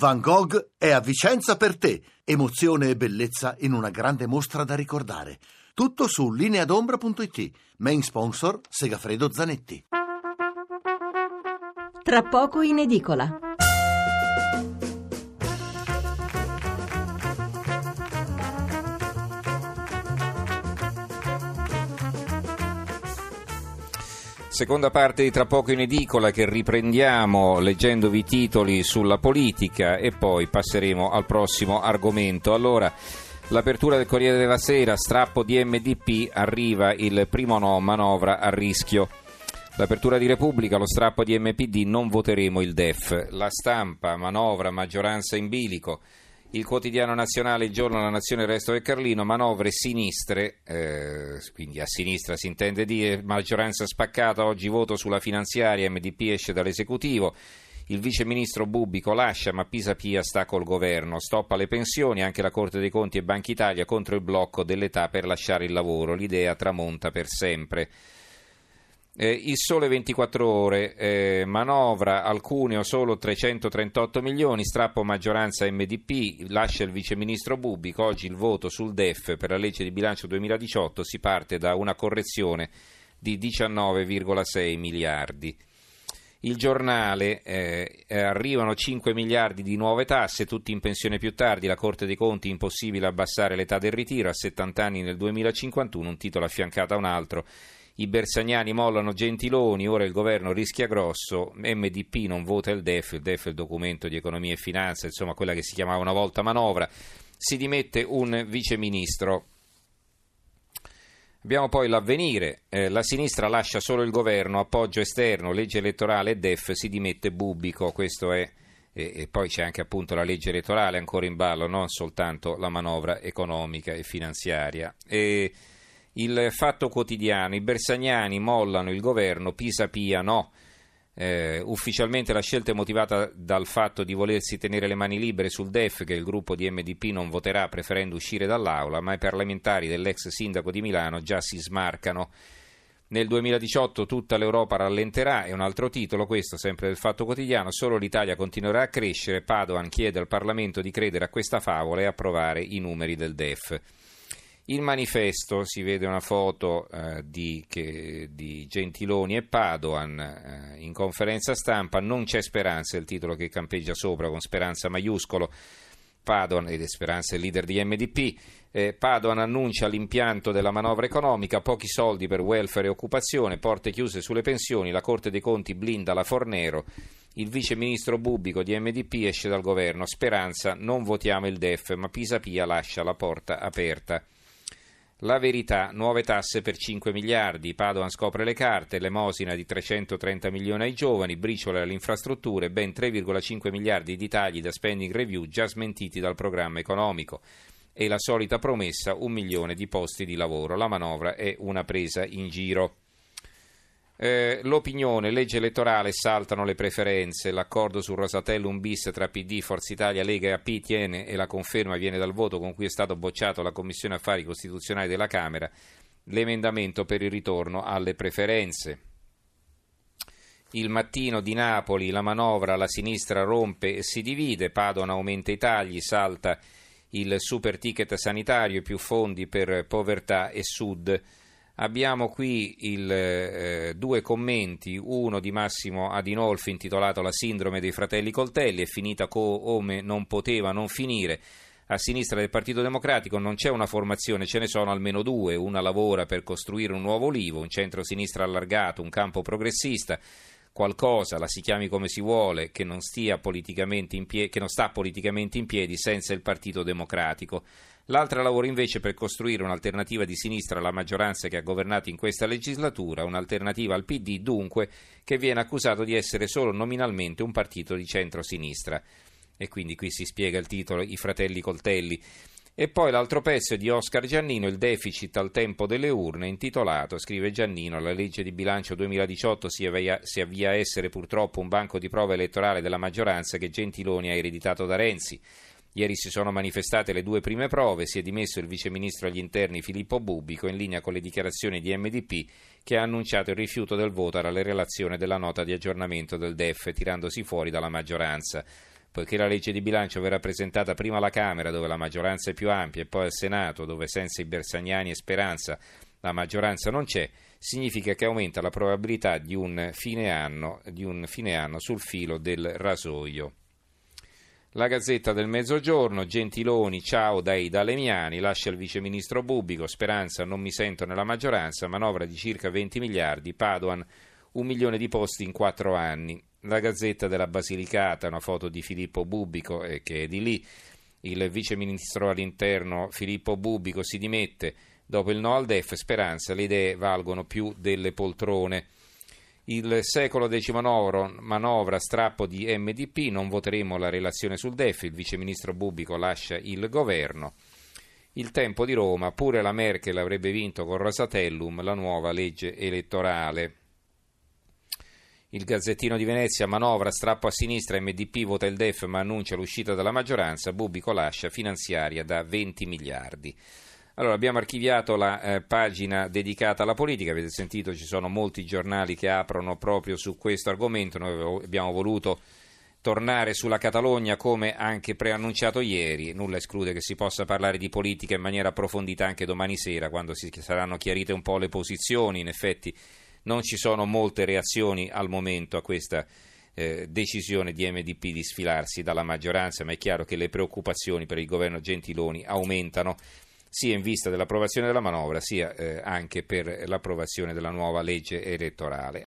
Van Gogh è a Vicenza per te. Emozione e bellezza in una grande mostra da ricordare. Tutto su lineadombra.it. Main sponsor Segafredo Zanetti. Tra poco in edicola. Seconda parte di Tra poco in edicola che riprendiamo leggendovi i titoli sulla politica e poi passeremo al prossimo argomento. Allora, l'apertura del Corriere della Sera, strappo di MDP, arriva il primo no, manovra a rischio. L'apertura di Repubblica, lo strappo di MPD, non voteremo il DEF. La stampa, manovra, maggioranza in bilico. Il quotidiano nazionale, il giorno, la nazione, il resto del Carlino, manovre sinistre, eh, quindi a sinistra si intende dire maggioranza spaccata, oggi voto sulla finanziaria, MDP esce dall'esecutivo, il vice ministro Bubbico lascia ma Pisa Pia sta col governo, stoppa le pensioni, anche la Corte dei Conti e Banca Italia contro il blocco dell'età per lasciare il lavoro, l'idea tramonta per sempre. Eh, il sole 24 ore, eh, manovra al Cuneo solo 338 milioni, strappo maggioranza MDP, lascia il viceministro Bubbico, oggi il voto sul DEF per la legge di bilancio 2018 si parte da una correzione di 19,6 miliardi. Il giornale, eh, arrivano 5 miliardi di nuove tasse, tutti in pensione più tardi, la Corte dei Conti impossibile abbassare l'età del ritiro a 70 anni nel 2051, un titolo affiancato a un altro i bersagnani mollano Gentiloni, ora il governo rischia grosso, MDP non vota il DEF, il DEF è il documento di economia e finanza, insomma quella che si chiamava una volta manovra, si dimette un viceministro. Abbiamo poi l'avvenire, eh, la sinistra lascia solo il governo, appoggio esterno, legge elettorale e DEF, si dimette Bubbico, questo è, e, e poi c'è anche appunto la legge elettorale ancora in ballo, non soltanto la manovra economica e finanziaria. E, il fatto quotidiano, i bersagnani mollano il governo, Pisa Pia no. Eh, ufficialmente la scelta è motivata dal fatto di volersi tenere le mani libere sul DEF che il gruppo di MDP non voterà preferendo uscire dall'aula, ma i parlamentari dell'ex sindaco di Milano già si smarcano. Nel 2018 tutta l'Europa rallenterà, è un altro titolo questo, sempre del Fatto Quotidiano, solo l'Italia continuerà a crescere, Padoan chiede al Parlamento di credere a questa favola e approvare i numeri del DEF. Il manifesto si vede una foto eh, di, che, di, Gentiloni e Padoan eh, in conferenza stampa. Non c'è speranza, è il titolo che campeggia sopra con speranza maiuscolo. Padoan, ed è Speranza il leader di MDP, eh, Padoan annuncia l'impianto della manovra economica, pochi soldi per welfare e occupazione, porte chiuse sulle pensioni, la Corte dei Conti blinda la Fornero, il vice ministro Bubbico di MDP esce dal governo, Speranza non votiamo il DEF, ma Pisapia lascia la porta aperta. La verità, nuove tasse per 5 miliardi, Padoan scopre le carte, l'emosina di 330 milioni ai giovani, briciole alle infrastrutture, ben 3,5 miliardi di tagli da spending review già smentiti dal programma economico. E la solita promessa, un milione di posti di lavoro. La manovra è una presa in giro. Eh, l'opinione, legge elettorale, saltano le preferenze, l'accordo sul Rosatellum bis tra PD, Forza Italia, Lega e AP tiene e la conferma viene dal voto con cui è stato bocciato la Commissione Affari Costituzionali della Camera, l'emendamento per il ritorno alle preferenze. Il mattino di Napoli, la manovra, la sinistra rompe e si divide, Padoan aumenta i tagli, salta il super ticket sanitario, più fondi per povertà e sud. Abbiamo qui il, eh, due commenti, uno di Massimo Adinolfi intitolato La sindrome dei fratelli Coltelli, è finita come non poteva non finire. A sinistra del Partito Democratico non c'è una formazione, ce ne sono almeno due, una lavora per costruire un nuovo olivo, un centro-sinistra allargato, un campo progressista, qualcosa, la si chiami come si vuole, che non, pie- che non sta politicamente in piedi senza il Partito Democratico. L'altra lavora invece per costruire un'alternativa di sinistra alla maggioranza che ha governato in questa legislatura, un'alternativa al PD dunque che viene accusato di essere solo nominalmente un partito di centro-sinistra. E quindi qui si spiega il titolo I fratelli coltelli. E poi l'altro pezzo è di Oscar Giannino, il deficit al tempo delle urne, intitolato, scrive Giannino, la legge di bilancio 2018 si avvia, si avvia a essere purtroppo un banco di prova elettorale della maggioranza che Gentiloni ha ereditato da Renzi. Ieri si sono manifestate le due prime prove, si è dimesso il viceministro agli interni Filippo Bubbico in linea con le dichiarazioni di MDP che ha annunciato il rifiuto del voto alla relazione della nota di aggiornamento del DEF tirandosi fuori dalla maggioranza. Poiché la legge di bilancio verrà presentata prima alla Camera dove la maggioranza è più ampia e poi al Senato dove senza i Bersagnani e Speranza la maggioranza non c'è, significa che aumenta la probabilità di un fine anno, un fine anno sul filo del rasoio. La Gazzetta del Mezzogiorno, Gentiloni, ciao dai Dalemiani, lascia il viceministro Bubbico, Speranza non mi sento nella maggioranza, manovra di circa 20 miliardi, Padoan un milione di posti in quattro anni. La Gazzetta della Basilicata, una foto di Filippo Bubbico eh, che è di lì, il viceministro all'interno Filippo Bubbico si dimette, dopo il no al DEF, Speranza, le idee valgono più delle poltrone. Il secolo XIX manovra strappo di MDP, non voteremo la relazione sul DEF, il viceministro Bubico lascia il governo. Il tempo di Roma, pure la Merkel avrebbe vinto con Rosatellum la nuova legge elettorale. Il Gazzettino di Venezia manovra strappo a sinistra, MDP vota il DEF ma annuncia l'uscita dalla maggioranza, Bubico lascia finanziaria da 20 miliardi. Allora, abbiamo archiviato la eh, pagina dedicata alla politica, avete sentito ci sono molti giornali che aprono proprio su questo argomento, noi abbiamo voluto tornare sulla Catalogna come anche preannunciato ieri, nulla esclude che si possa parlare di politica in maniera approfondita anche domani sera quando si saranno chiarite un po' le posizioni, in effetti non ci sono molte reazioni al momento a questa eh, decisione di MDP di sfilarsi dalla maggioranza, ma è chiaro che le preoccupazioni per il governo Gentiloni aumentano sia in vista dell'approvazione della manovra sia eh, anche per l'approvazione della nuova legge elettorale.